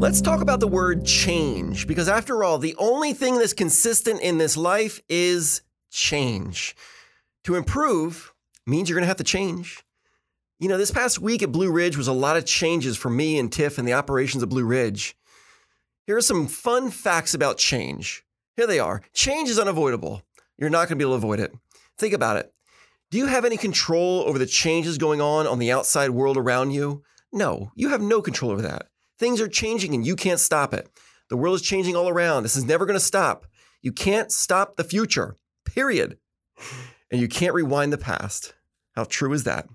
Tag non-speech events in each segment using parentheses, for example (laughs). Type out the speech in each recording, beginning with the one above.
Let's talk about the word change, because after all, the only thing that's consistent in this life is change. To improve means you're going to have to change. You know, this past week at Blue Ridge was a lot of changes for me and Tiff and the operations of Blue Ridge. Here are some fun facts about change. Here they are change is unavoidable. You're not going to be able to avoid it. Think about it. Do you have any control over the changes going on on the outside world around you? No, you have no control over that. Things are changing and you can't stop it. The world is changing all around. This is never going to stop. You can't stop the future, period. And you can't rewind the past. How true is that?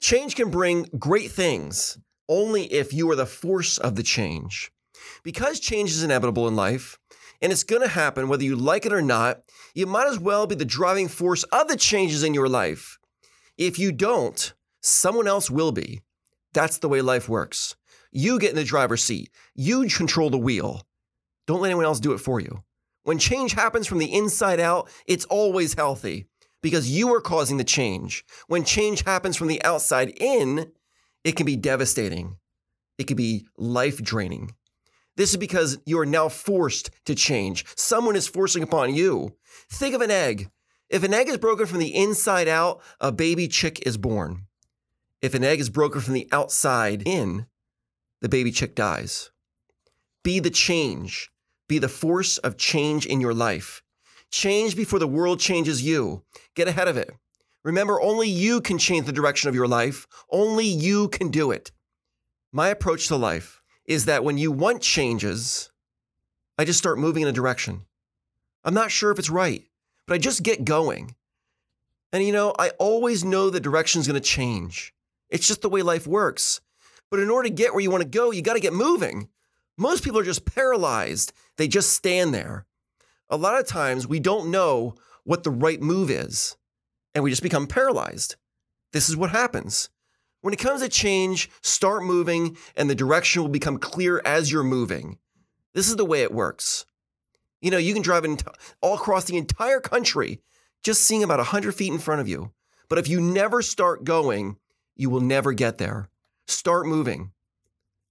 Change can bring great things only if you are the force of the change. Because change is inevitable in life, and it's going to happen whether you like it or not, you might as well be the driving force of the changes in your life. If you don't, someone else will be. That's the way life works. You get in the driver's seat. You control the wheel. Don't let anyone else do it for you. When change happens from the inside out, it's always healthy because you are causing the change. When change happens from the outside in, it can be devastating. It can be life draining. This is because you are now forced to change. Someone is forcing upon you. Think of an egg. If an egg is broken from the inside out, a baby chick is born. If an egg is broken from the outside in, the baby chick dies. Be the change. Be the force of change in your life. Change before the world changes you. Get ahead of it. Remember, only you can change the direction of your life. Only you can do it. My approach to life is that when you want changes, I just start moving in a direction. I'm not sure if it's right, but I just get going. And you know, I always know the direction's going to change. It's just the way life works. But in order to get where you want to go, you got to get moving. Most people are just paralyzed. They just stand there. A lot of times we don't know what the right move is, and we just become paralyzed. This is what happens. When it comes to change, start moving, and the direction will become clear as you're moving. This is the way it works. You know, you can drive all across the entire country just seeing about 100 feet in front of you. But if you never start going, you will never get there. Start moving.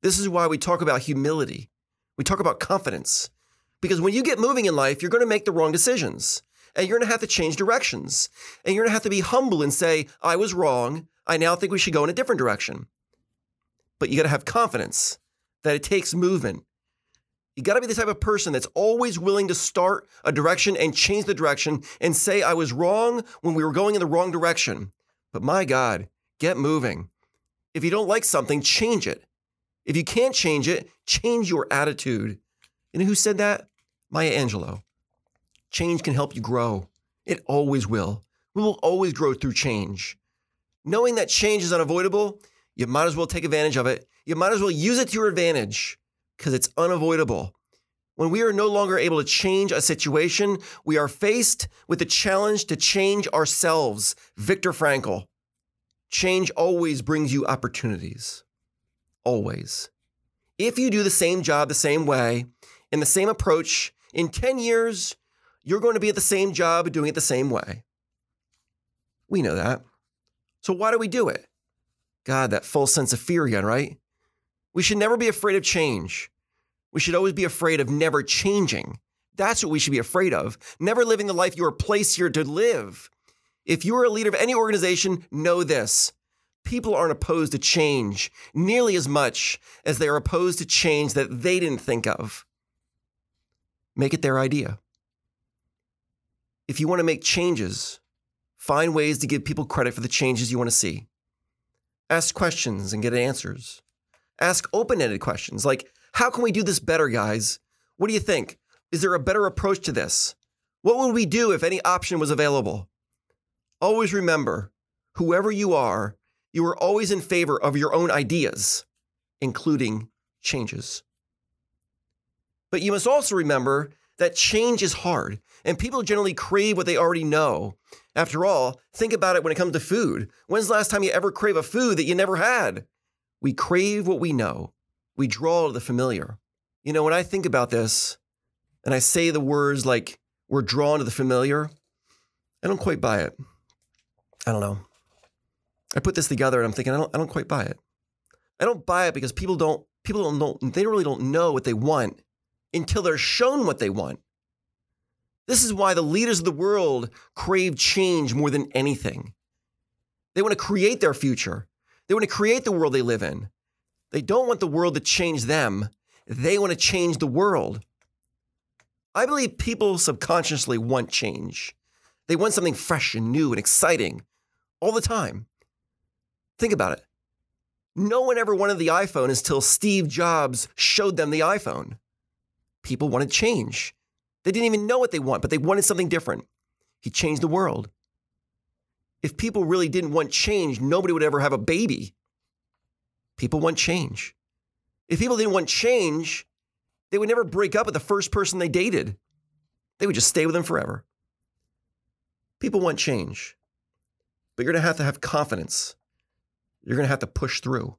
This is why we talk about humility. We talk about confidence. Because when you get moving in life, you're going to make the wrong decisions and you're going to have to change directions. And you're going to have to be humble and say, I was wrong. I now think we should go in a different direction. But you got to have confidence that it takes movement. You got to be the type of person that's always willing to start a direction and change the direction and say, I was wrong when we were going in the wrong direction. But my God, get moving. If you don't like something, change it. If you can't change it, change your attitude. You know who said that? Maya Angelou. Change can help you grow. It always will. We will always grow through change. Knowing that change is unavoidable, you might as well take advantage of it. You might as well use it to your advantage because it's unavoidable. When we are no longer able to change a situation, we are faced with the challenge to change ourselves. Viktor Frankl. Change always brings you opportunities. Always. If you do the same job the same way, in the same approach, in 10 years, you're going to be at the same job doing it the same way. We know that. So why do we do it? God, that full sense of fear again, right? We should never be afraid of change. We should always be afraid of never changing. That's what we should be afraid of. Never living the life you are placed here to live. If you are a leader of any organization, know this. People aren't opposed to change nearly as much as they are opposed to change that they didn't think of. Make it their idea. If you want to make changes, find ways to give people credit for the changes you want to see. Ask questions and get answers. Ask open ended questions like, How can we do this better, guys? What do you think? Is there a better approach to this? What would we do if any option was available? Always remember whoever you are, you are always in favor of your own ideas, including changes. But you must also remember that change is hard, and people generally crave what they already know. After all, think about it when it comes to food. When's the last time you ever crave a food that you never had? We crave what we know. We draw to the familiar. You know, when I think about this and I say the words like, we're drawn to the familiar, I don't quite buy it. I don't know. I put this together and I'm thinking, I don't, I don't quite buy it. I don't buy it because people don't, people don't know, they really don't know what they want until they're shown what they want. This is why the leaders of the world crave change more than anything. They want to create their future. They want to create the world they live in. They don't want the world to change them. They want to change the world. I believe people subconsciously want change. They want something fresh and new and exciting all the time. Think about it. No one ever wanted the iPhone until Steve Jobs showed them the iPhone. People wanted change. They didn't even know what they want, but they wanted something different. He changed the world. If people really didn't want change, nobody would ever have a baby. People want change. If people didn't want change, they would never break up with the first person they dated. They would just stay with them forever. People want change, but you're going to have to have confidence. You're going to have to push through.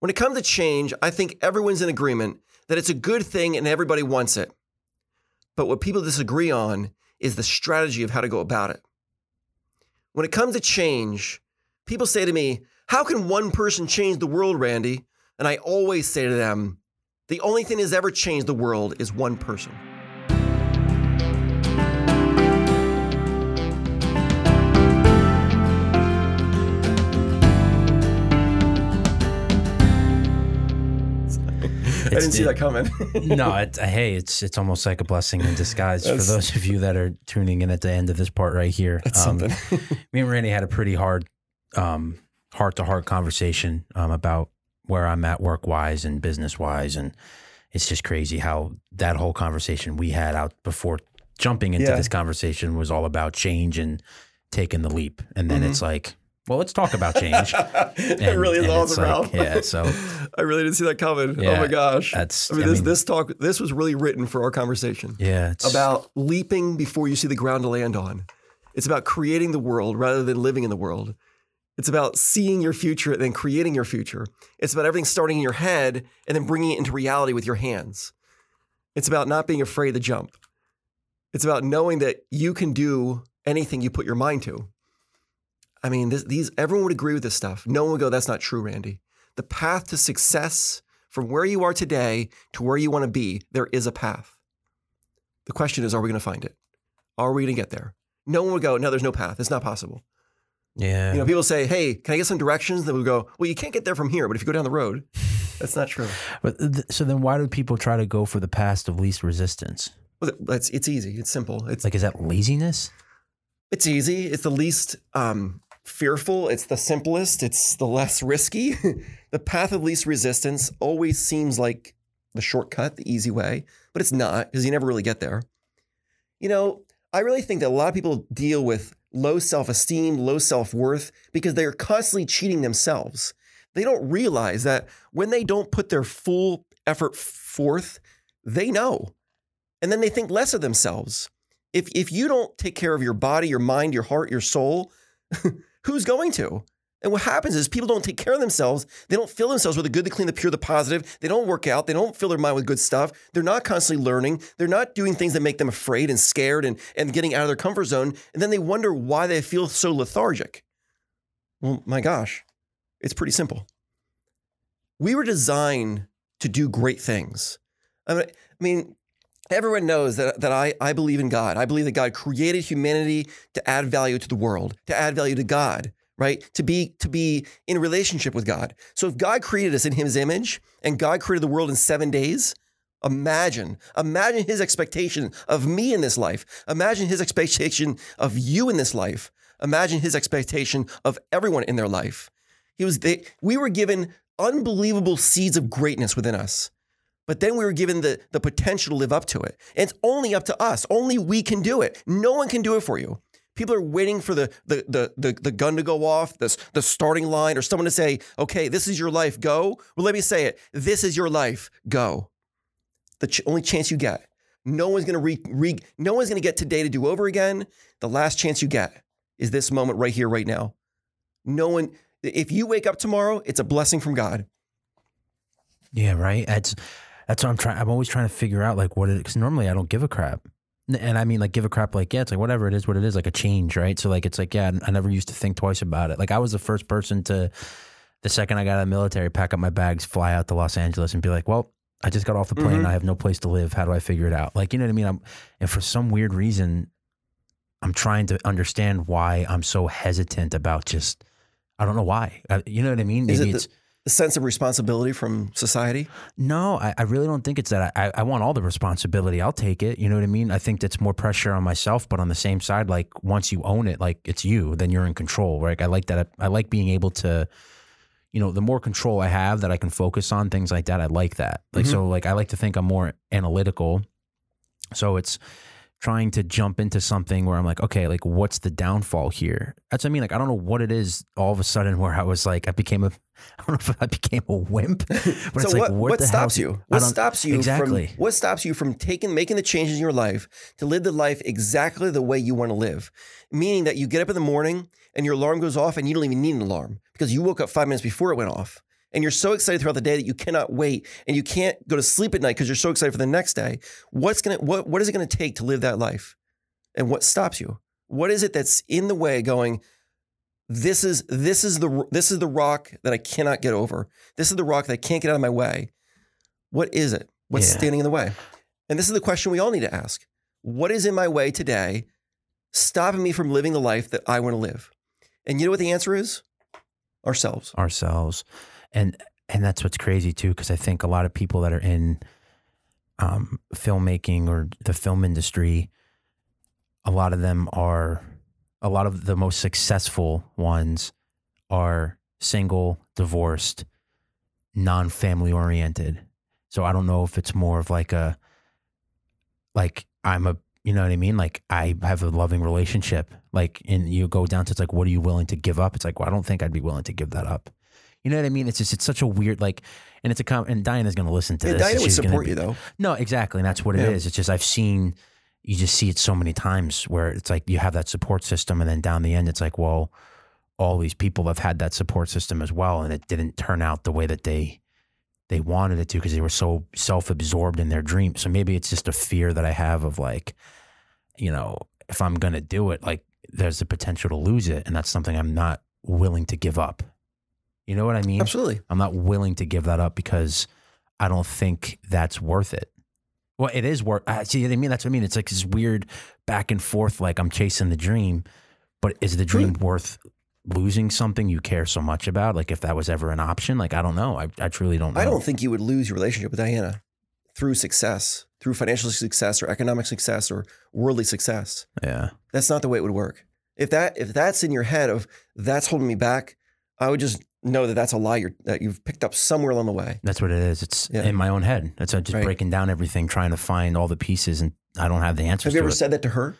When it comes to change, I think everyone's in agreement that it's a good thing and everybody wants it. But what people disagree on is the strategy of how to go about it. When it comes to change, people say to me, How can one person change the world, Randy? And I always say to them, The only thing that's ever changed the world is one person. Didn't see that coming. (laughs) no, it, hey, it's it's almost like a blessing in disguise for those of you that are tuning in at the end of this part right here. Um, (laughs) me and Randy had a pretty hard, um, heart to heart conversation um, about where I'm at work wise and business wise, and it's just crazy how that whole conversation we had out before jumping into yeah. this conversation was all about change and taking the leap, and then mm-hmm. it's like well, let's talk about change. (laughs) it really is awesome, like, Yeah, so (laughs) I really didn't see that coming. Yeah, oh my gosh, that's. I mean, I this mean, this talk this was really written for our conversation. Yeah, about leaping before you see the ground to land on. It's about creating the world rather than living in the world. It's about seeing your future and then creating your future. It's about everything starting in your head and then bringing it into reality with your hands. It's about not being afraid to jump. It's about knowing that you can do anything you put your mind to. I mean, this, these everyone would agree with this stuff. No one would go, "That's not true, Randy." The path to success from where you are today to where you want to be, there is a path. The question is, are we going to find it? Are we going to get there? No one would go, "No, there's no path. It's not possible." Yeah. You know, people say, "Hey, can I get some directions?" They would go, "Well, you can't get there from here, but if you go down the road, (laughs) that's not true." But th- so then, why do people try to go for the path of least resistance? Well, it's it's easy. It's simple. It's like, is that laziness? It's easy. It's the least um, fearful, it's the simplest, it's the less risky. (laughs) the path of least resistance always seems like the shortcut, the easy way, but it's not because you never really get there. You know, I really think that a lot of people deal with low self esteem, low self worth because they're constantly cheating themselves. They don't realize that when they don't put their full effort forth, they know. And then they think less of themselves. If, if you don't take care of your body, your mind, your heart, your soul, (laughs) who's going to? And what happens is people don't take care of themselves. They don't fill themselves with the good, the clean, the pure, the positive. They don't work out. They don't fill their mind with good stuff. They're not constantly learning. They're not doing things that make them afraid and scared and, and getting out of their comfort zone. And then they wonder why they feel so lethargic. Well, my gosh, it's pretty simple. We were designed to do great things. I mean, I mean Everyone knows that, that I, I believe in God. I believe that God created humanity to add value to the world, to add value to God, right? To be to be in relationship with God. So if God created us in his image and God created the world in 7 days, imagine, imagine his expectation of me in this life. Imagine his expectation of you in this life. Imagine his expectation of everyone in their life. He was we were given unbelievable seeds of greatness within us. But then we were given the, the potential to live up to it. And it's only up to us. Only we can do it. No one can do it for you. People are waiting for the, the, the, the, the gun to go off, the, the starting line, or someone to say, okay, this is your life, go. Well, let me say it. This is your life, go. the ch- only chance you get. No one's gonna re, re no one's gonna get today to do over again. The last chance you get is this moment right here, right now. No one. If you wake up tomorrow, it's a blessing from God. Yeah, right. That's that's what I'm trying. I'm always trying to figure out like what it because normally I don't give a crap, and I mean like give a crap like yeah, it's like whatever it is, what it is, like a change, right? So like it's like yeah, I never used to think twice about it. Like I was the first person to, the second I got out of the military, pack up my bags, fly out to Los Angeles, and be like, well, I just got off the plane. Mhm. I have no place to live. How do I figure it out? Like you know what I mean? I'm and for some weird reason, I'm trying to understand why I'm so hesitant about just. I don't know why. I, you know what I mean? Maybe it it's the sense of responsibility from society? no, I, I really don't think it's that. I, I want all the responsibility. I'll take it. You know what I mean? I think that's more pressure on myself, but on the same side, like once you own it, like it's you, then you're in control, right? I like that. I like being able to, you know, the more control I have that I can focus on things like that. I like that. Like, Mhm. so like, I like to think I'm more analytical. So it's trying to jump into something where I'm like, okay, like what's the downfall here? That's what I mean. Like, I don't know what it is all of a sudden where I was like, I became a, (laughs) I don't know if I became a wimp, (laughs) but so it's like, what, what stops hell's- you? What stops you exactly. from what stops you from taking making the changes in your life to live the life exactly the way you want to live? Meaning that you get up in the morning and your alarm goes off and you don't even need an alarm because you woke up five minutes before it went off. And you're so excited throughout the day that you cannot wait and you can't go to sleep at night because you're so excited for the next day. What's gonna what what is it gonna take to live that life? And what stops you? What is it that's in the way going, this is this is the this is the rock that I cannot get over. This is the rock that I can't get out of my way. What is it? What's Yeah. standing in the way? And this is the question we all need to ask. What is in my way today stopping me from living the life that I want to live? And you know what the answer is? Ourselves. ourselves and and that's what's crazy too because i think a lot of people that are in um, filmmaking or the film industry a lot of them are a lot of the most successful ones are single divorced non-family oriented. So i don't know if it's more of like a like i'm a you know what i mean? Like i have a loving relationship. Like and you go down to it's like what are you willing to give up? It's like well i don't think i'd be willing to give that up you know what i mean it's just it's such a weird like and it's a com- and diana's going to listen to Yeah, this Diana would support be- you though. no, exactly. And that's what it Yeah. is. It's just I've seen you just see it so many times where it's like you have that support system and then down the end it's like, well, all these people have had that support system as well and it didn't turn out the way that they they wanted it to because they were so self-absorbed in their dream. So maybe it's just a fear that I have of like, you know, if I'm going to do it, like there's the potential to lose it and that's something I'm not willing to give up. You know what I mean? Absolutely. I'm not willing to give that up because I don't think that's worth it. Well, it is worth. I see. what I mean, that's what I mean. It's like this weird back and forth. Like I'm chasing the dream, but is the dream worth losing something you care so much about? Like if that was ever an option, like I don't know. I, I truly don't know. I don't think you would lose your relationship with Diana through success, through financial success or economic success or worldly success. Yeah. That's not the way it would work. If that if that's in your head of that's holding me back, I would just know that that's a lie you're, that you've picked up somewhere along the way. That's what it is. It's Yeah. in my own head. That's just Right. breaking down everything, trying to find all the pieces, and I don't have the answers. Have you ever it. said that to her?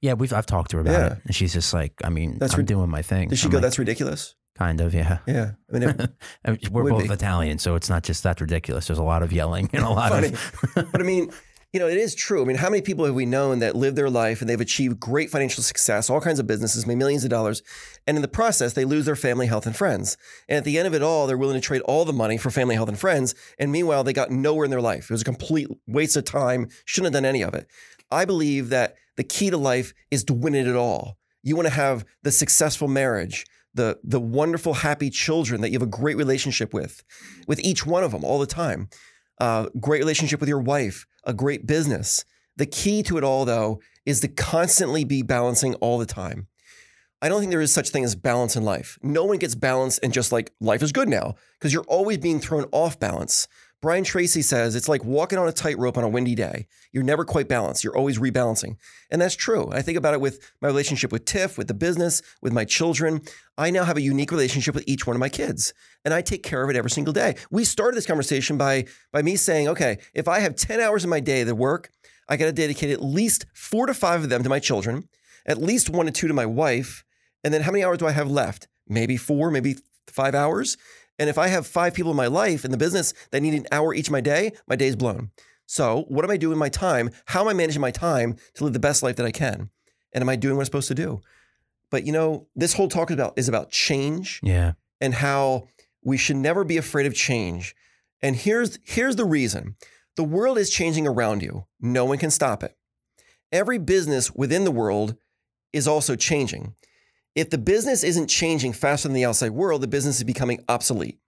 Yeah, we've I've talked to her about Yeah. it, and she's just like, I mean, That's I'm rid- doing my thing. Did she I'm go, like, that's ridiculous? kind of, yeah. Yeah. I mean, it- (laughs) I mean, we're both be. Italian, so it's not just that ridiculous. There's a lot of yelling and a lot funny. of. (laughs) but I mean, you know, it is true. I mean, how many people have we known that live their life and they've achieved great financial success, all kinds of businesses, made millions of dollars, and in the process, they lose their family, health, and friends. And at the end of it all, they're willing to trade all the money for family, health, and friends. And meanwhile, they got nowhere in their life. It was a complete waste of time. Shouldn't have done any of it. I believe that the key to life is to win it at all. You want to have the successful marriage, the the wonderful, happy children that you have a great relationship with, with each one of them all the time. Uh, great relationship with your wife, a great business. The key to it all, though, is to constantly be balancing all the time. I don't think there is such thing as balance in life. No one gets balance and just like life is good now because you're always being thrown off balance. Brian Tracy says it's like walking on a tightrope on a windy day. You're never quite balanced. You're always rebalancing. And that's true. I think about it with my relationship with Tiff, with the business, with my children. I now have a unique relationship with each one of my kids, and I take care of it every single day. We started this conversation by by me saying, okay, if I have 10 hours in my day that work, I got to dedicate at least four to five of them to my children, at least one to two to my wife, and then how many hours do I have left? Maybe four, maybe five hours. And if I have five people in my life in the business that need an hour each of my day, my day's blown. So, what am I doing with my time? How am I managing my time to live the best life that I can? And am I doing what I'm supposed to do? But you know, this whole talk is about is about change Yeah. and how we should never be afraid of change. And here's here's the reason. The world is changing around you. No one can stop it. Every business within the world is also changing. If the business isn't changing faster than the outside world, the business is becoming obsolete.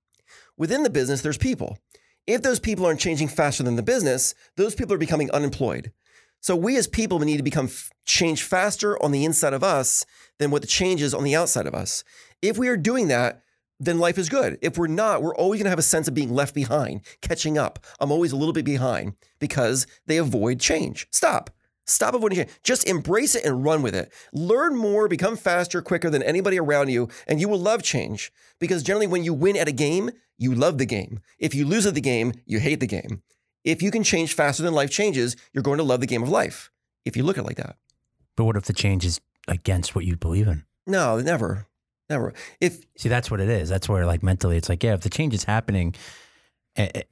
Within the business, there's people. If those people aren't changing faster than the business, those people are becoming unemployed. So we as people need to become change faster on the inside of us than what the change is on the outside of us. If we are doing that, then life is good. If we're not, we're always going to have a sense of being left behind, catching up. I'm always a little bit behind because they avoid change. Stop. Stop avoiding change. Just embrace it and run with it. Learn more, become faster, quicker than anybody around you, and you will love change. Because generally, when you win at a game, you love the game. If you lose at the game, you hate the game. If you can change faster than life changes, you're going to love the game of life. If you look at it like that. But what if the change is against what you believe in? No, never. Never. If See, that's what it is. That's where, like, mentally, it's like, yeah, if the change is happening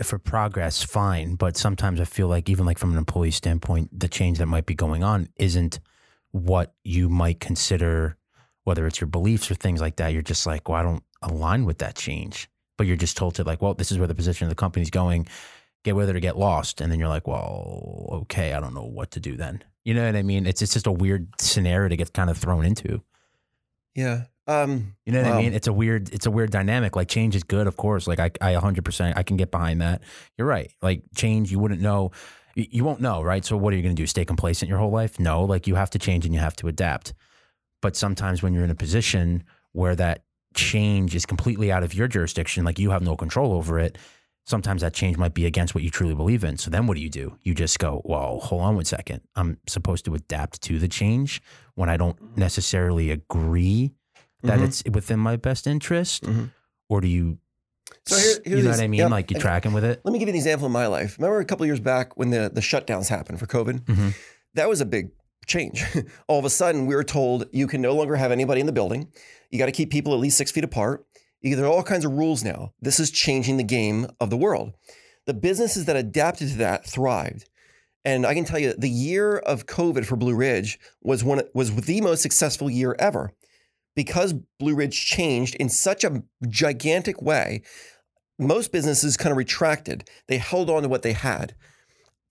for progress, fine. But sometimes I feel like, even like from an employee standpoint, the change that might be going on isn't what you might consider, whether it's your beliefs or things like that. You're just like, well, I don't align with that change. But you're just told to, like, well, this is where the position of the company's going. Get with it or get lost. And then you're like, well, okay, I don't know what to do then. You know what I mean? It's, it's just a weird scenario to get kind of thrown into. yeah, um, You know what Wow. I mean? It's a weird, it's a weird dynamic. Like change is good, of course. Like I, I 100%, I can get behind that. You're right. Like change, you wouldn't know, you, you won't know, right? So what are you going to do? Stay complacent your whole life? No, like you have to change and you have to adapt. But sometimes when you're in a position where that change is completely out of your jurisdiction, like you have no control over it, sometimes that change might be against what you truly believe in. So then what do you do? You just go, well, hold on one second. I'm supposed to adapt to the change when I don't necessarily agree that Mhm. it's within my best interest, Mhm. or do you? So here- you know what I mean? yep. Like you're tracking with it. Let me give you an example in my life. Remember a couple of years back when the, the shutdowns happened for COVID? Mhm. That was a big change. (laughs) All of a sudden, we were told you can no longer have anybody in the building. You got to keep people at least six feet apart. You, there are all kinds of rules now. This is changing the game of the world. The businesses that adapted to that thrived. And I can tell you, the year of COVID for Blue Ridge was one was the most successful year ever, because Blue Ridge changed in such a gigantic way most businesses kind of retracted. They held on to what they had.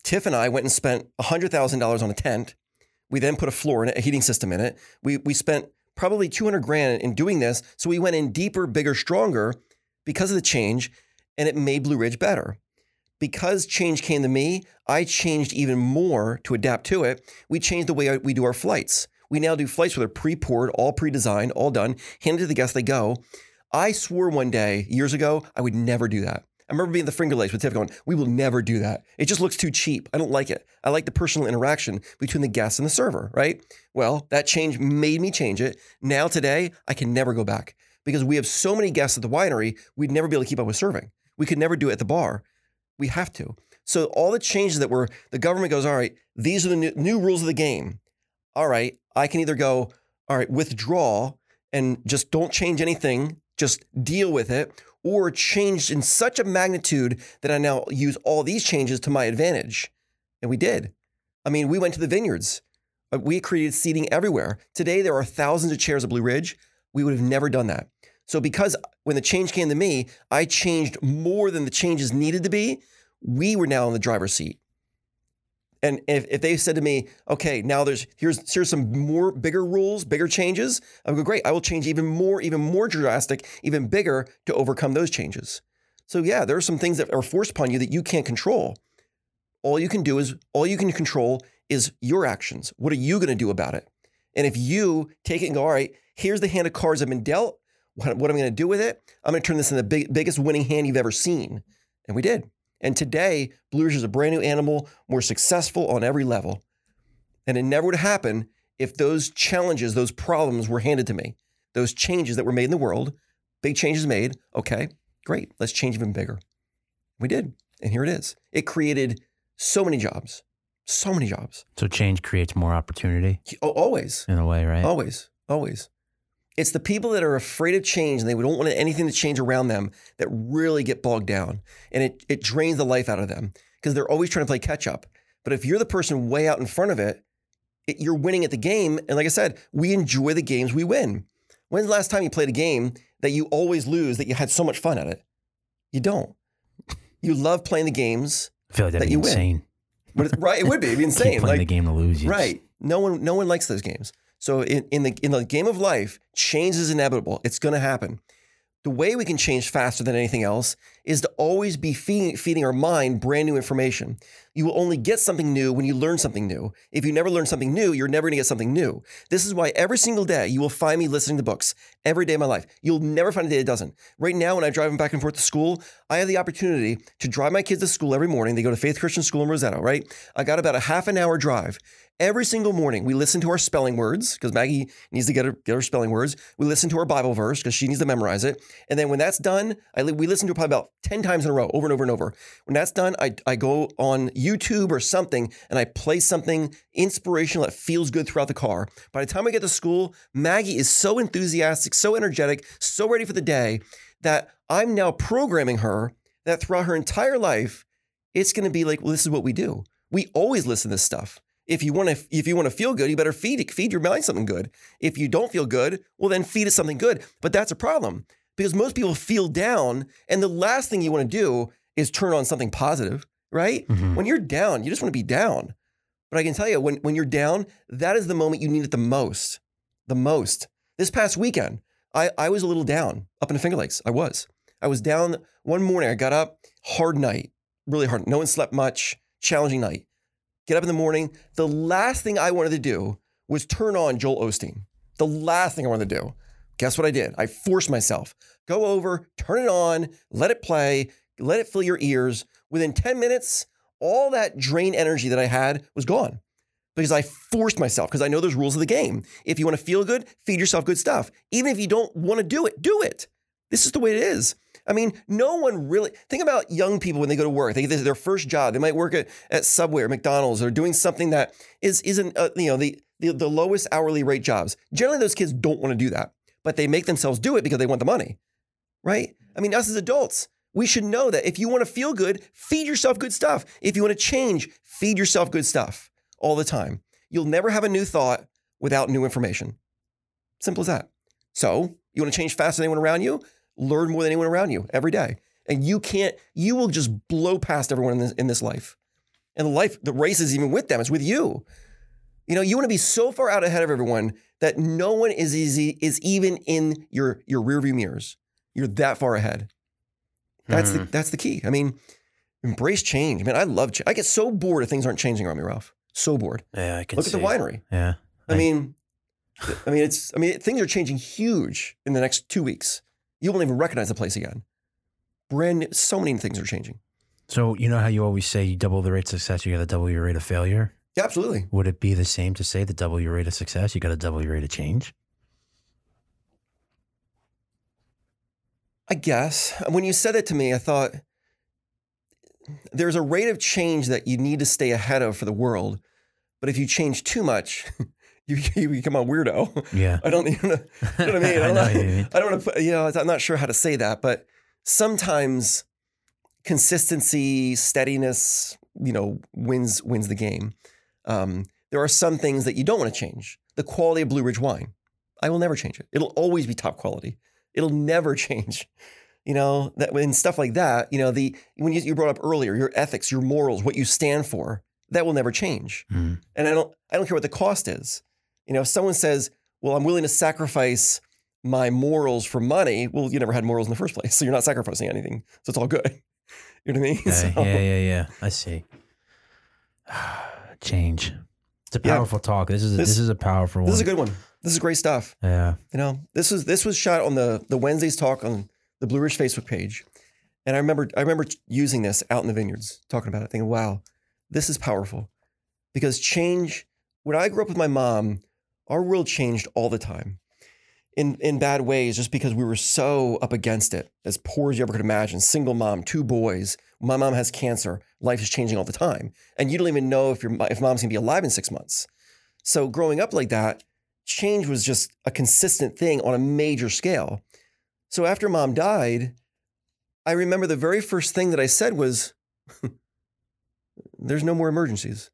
Tiff and I went and spent $100,000 on a tent. We then put a floor and a heating system in it. We, we spent probably 200 grand in doing this. So we went in deeper, bigger, stronger because of the change, and it made Blue Ridge better. Because change came to me, I changed even more to adapt to it. We changed the way we do our flights. We now do flights where they're pre-poured, all pre-designed, all done, handed to the guests, they go. I swore one day years ago I would never do that. I remember being the Finger Lakes with Tiff going, we will never do that. It just looks too cheap. I don't like it. I like the personal interaction between the guests and the server, right? Well, that change made me change it. Now today, I can never go back because we have so many guests at the winery, we'd never be able to keep up with serving. We could never do it at the bar. We have to. So all the changes that were, the government goes, all right, these are the new, new rules of the game. All right, I can either go, all right, withdraw and just don't change anything, just deal with it, or change in such a magnitude that I now use all these changes to my advantage. And we did. I mean, we went to the vineyards. Uh, We created seating everywhere. Today, there are thousands of chairs at Blue Ridge. We would have never done that. So, because when the change came to me, I changed more than the changes needed to be, we were now in the driver's seat. And if, if they said to me, okay, now there's here's here's some more bigger rules, bigger changes, I would go, great, I will change even more, even more drastic, even bigger to overcome those changes. So yeah, there are some things that are forced upon you that you can't control. All you can do is all you can control is your actions. What are you going to do about it? And if you take it and go, all right, here's the hand of cards I've been dealt. What, what am I going to do with it? I'm going to turn this into the big, biggest winning hand you've ever seen. And we did. And today, Blue Ridge is a brand new animal, more successful on every level. And it never would have happened if those challenges, those problems were handed to me. Those changes that were made in the world, big changes made. Okay, great. Let's change even bigger. We did. And here it is. It created so many jobs, so many jobs. So change creates more opportunity oh, Always, in a way, right? always, always. It's the people that are afraid of change and they don't want anything to change around them that really get bogged down and it, it drains the life out of them. because they're always trying to play catch up. But if you're the person way out in front of it, it, you're winning at the game. And like I said, we enjoy the games we win. When's the last time you played a game that you always lose that you had so much fun at it? You don't. You love playing the games. I feel like that'd That be you win. insane. But it- right, it would be, be (laughs) Keep insane. playing the game to lose. You right, no one, no one likes those games. So in, in the in the game of life, change is inevitable. It's going to happen. The way we can change faster than anything else is to always be feeding, feeding our mind brand new information. You will only get something new when you learn something new. If you never learn something new, you're never going to get something new. This is why every single day you will find me listening to books every day of my life. You'll never find a day that doesn't. Right now, when I drive them back and forth to school, I have the opportunity to drive my kids to school every morning. They go to Faith Christian School in Roseto, right? I got about a half an hour drive. Every single morning, we listen to our spelling words because Maggie needs to get her, get her spelling words. We listen to our Bible verse because she needs to memorize it. And then when that's done, I, we listen to it probably about 10 times in a row, over and over and over. When that's done, I, I go on YouTube or something and I play something inspirational that feels good throughout the car. By the time I get to school, Maggie is so enthusiastic, so energetic, so ready for the day that I'm now programming her that throughout her entire life, it's going to be like, well, this is what we do. We always listen to this stuff. If you want to, if you want to feel good, you better feed it, feed your mind something good. If you don't feel good, well, then feed it something good. But that's a problem because most people feel down, and the last thing you want to do is turn on something positive, right? Mhm. When you're down, you just want to be down. But I can tell you, when, when you're down, that is the moment you need it the most. The most. This past weekend, I, I was a little down up in the Finger Lakes. I was. I was down one morning. I got up, hard night, really hard. No one slept much, challenging night. Get up in the morning. The last thing I wanted to do was turn on Joel Osteen. The last thing I wanted to do. Guess what I did? I forced myself. Go over, turn it on, let it play, let it fill your ears. Within 10 minutes, all that drain energy that I had was gone because I forced myself because I know there's rules of the game. If you want to feel good, feed yourself good stuff. Even if you don't want to do it, do it. This is the way it is. I mean, no one really think about young people when they go to work. They is their first job. They might work at, at Subway or McDonald's or doing something that is isn't uh, you know the, the the lowest hourly rate jobs. Generally, those kids don't want to do that, but they make themselves do it because they want the money, right? I mean, us as adults, we should know that if you want to feel good, feed yourself good stuff. If you want to change, feed yourself good stuff all the time. You'll never have a new thought without new information. Simple as that. So, you want to change faster than anyone around you? Learn more than anyone around you every day. And you can't, you will just blow past everyone in this, in this life. And the life, the race is even with them, it's with you. You know, you want to be so far out ahead of everyone that no one is easy, is even in your your rearview mirrors. You're that far ahead. That's the hmm. that's the key. I mean, embrace change. Man, I love change. I get so bored if things aren't changing around me, Ralph. So bored. Yeah, I can see. Look at the winery. Yeah. I I- mean, I mean, it's. I mean, things are changing huge in the next two weeks. You won't even recognize the place again. Brand new, so many things are changing. So you know how you always say you double the rate of success, you got to double your rate of failure. Yeah, absolutely. Would it be the same to say the double your rate of success, you got to double your rate of change? I guess when you said it to me, I thought there's a rate of change that you need to stay ahead of for the world, but if you change too much, (laughs) you, you become a weirdo. Yeah. I don't even know, you know what I mean. (laughs) I I'm know not- mean. I don't want to put, you know, I'm not sure how to say that, but sometimes consistency, steadiness, you know, wins wins the game. Um, there are some things that you don't want to change. The quality of Blue Ridge wine, I will never change it. It'll always be top quality. It'll never (laughs) change. You know that when stuff like that, you know the when you, you brought up earlier, your ethics, your morals, what you stand for, that will never change. Mhm. And I don't I don't care what the cost is. You know, if someone says, "Well, I'm willing to sacrifice my morals for money," well, you never had morals in the first place, so you're not sacrificing anything. So it's all good. (laughs) You know what I mean? Yeah, (laughs) So- yeah, yeah, yeah. I see. (sighs) Change. It's a Yeah. powerful talk. This is a, this, This- is a powerful one. This is a good one. This is great stuff. Yeah. You know, this was this was shot on the the Wednesdays talk on the Blue Ridge Facebook page, and I remember I remember using this out in the vineyards, talking about it, thinking, "Wow, this is powerful," because change. When I grew up with my mom, our world changed all the time, in in bad ways, just because we were so up against it, as poor as you ever could imagine. Single mom, two boys. My mom has cancer. Life is changing all the time, and you don't even know if your if mom's gonna be alive in six months. So growing up like that, change was just a consistent thing on a major scale. So after mom died, I remember the very first thing that I said was, (laughs) there's no more emergencies.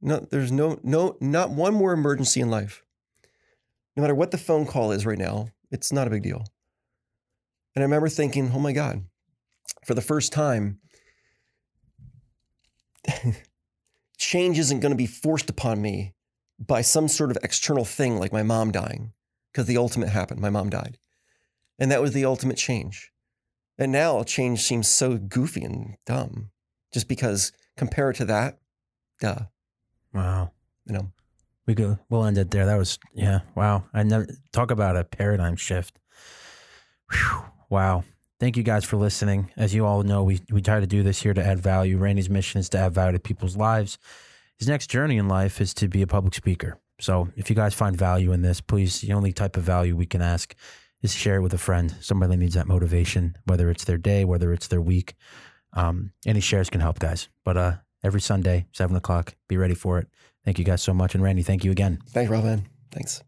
No, there's no no not one more emergency in life. No matter what the phone call is right now, it's not a big deal. And I remember thinking, oh my God, for the first time, (laughs) change isn't going to be forced upon me by some sort of external thing like my mom dying, because the ultimate happened. My mom died. And that was the ultimate change. And now change seems so goofy and dumb just because compared to that, duh, Wow. you know. We go. We'll end it there. That was yeah. Wow. I never talk about a paradigm shift. Whew. Wow. Thank you guys for listening. As you all know, we we try to do this here to add value. Randy's mission is to add value to people's lives. His next journey in life is to be a public speaker. So if you guys find value in this, please. The only type of value we can ask is share it with a friend. Somebody needs that motivation, whether it's their day, whether it's their week. Um, any shares can help, guys. But uh, every Sunday, seven o'clock, be ready for it. Thank you guys so much. And Randy, thank you again. Thanks, Robin. Thanks.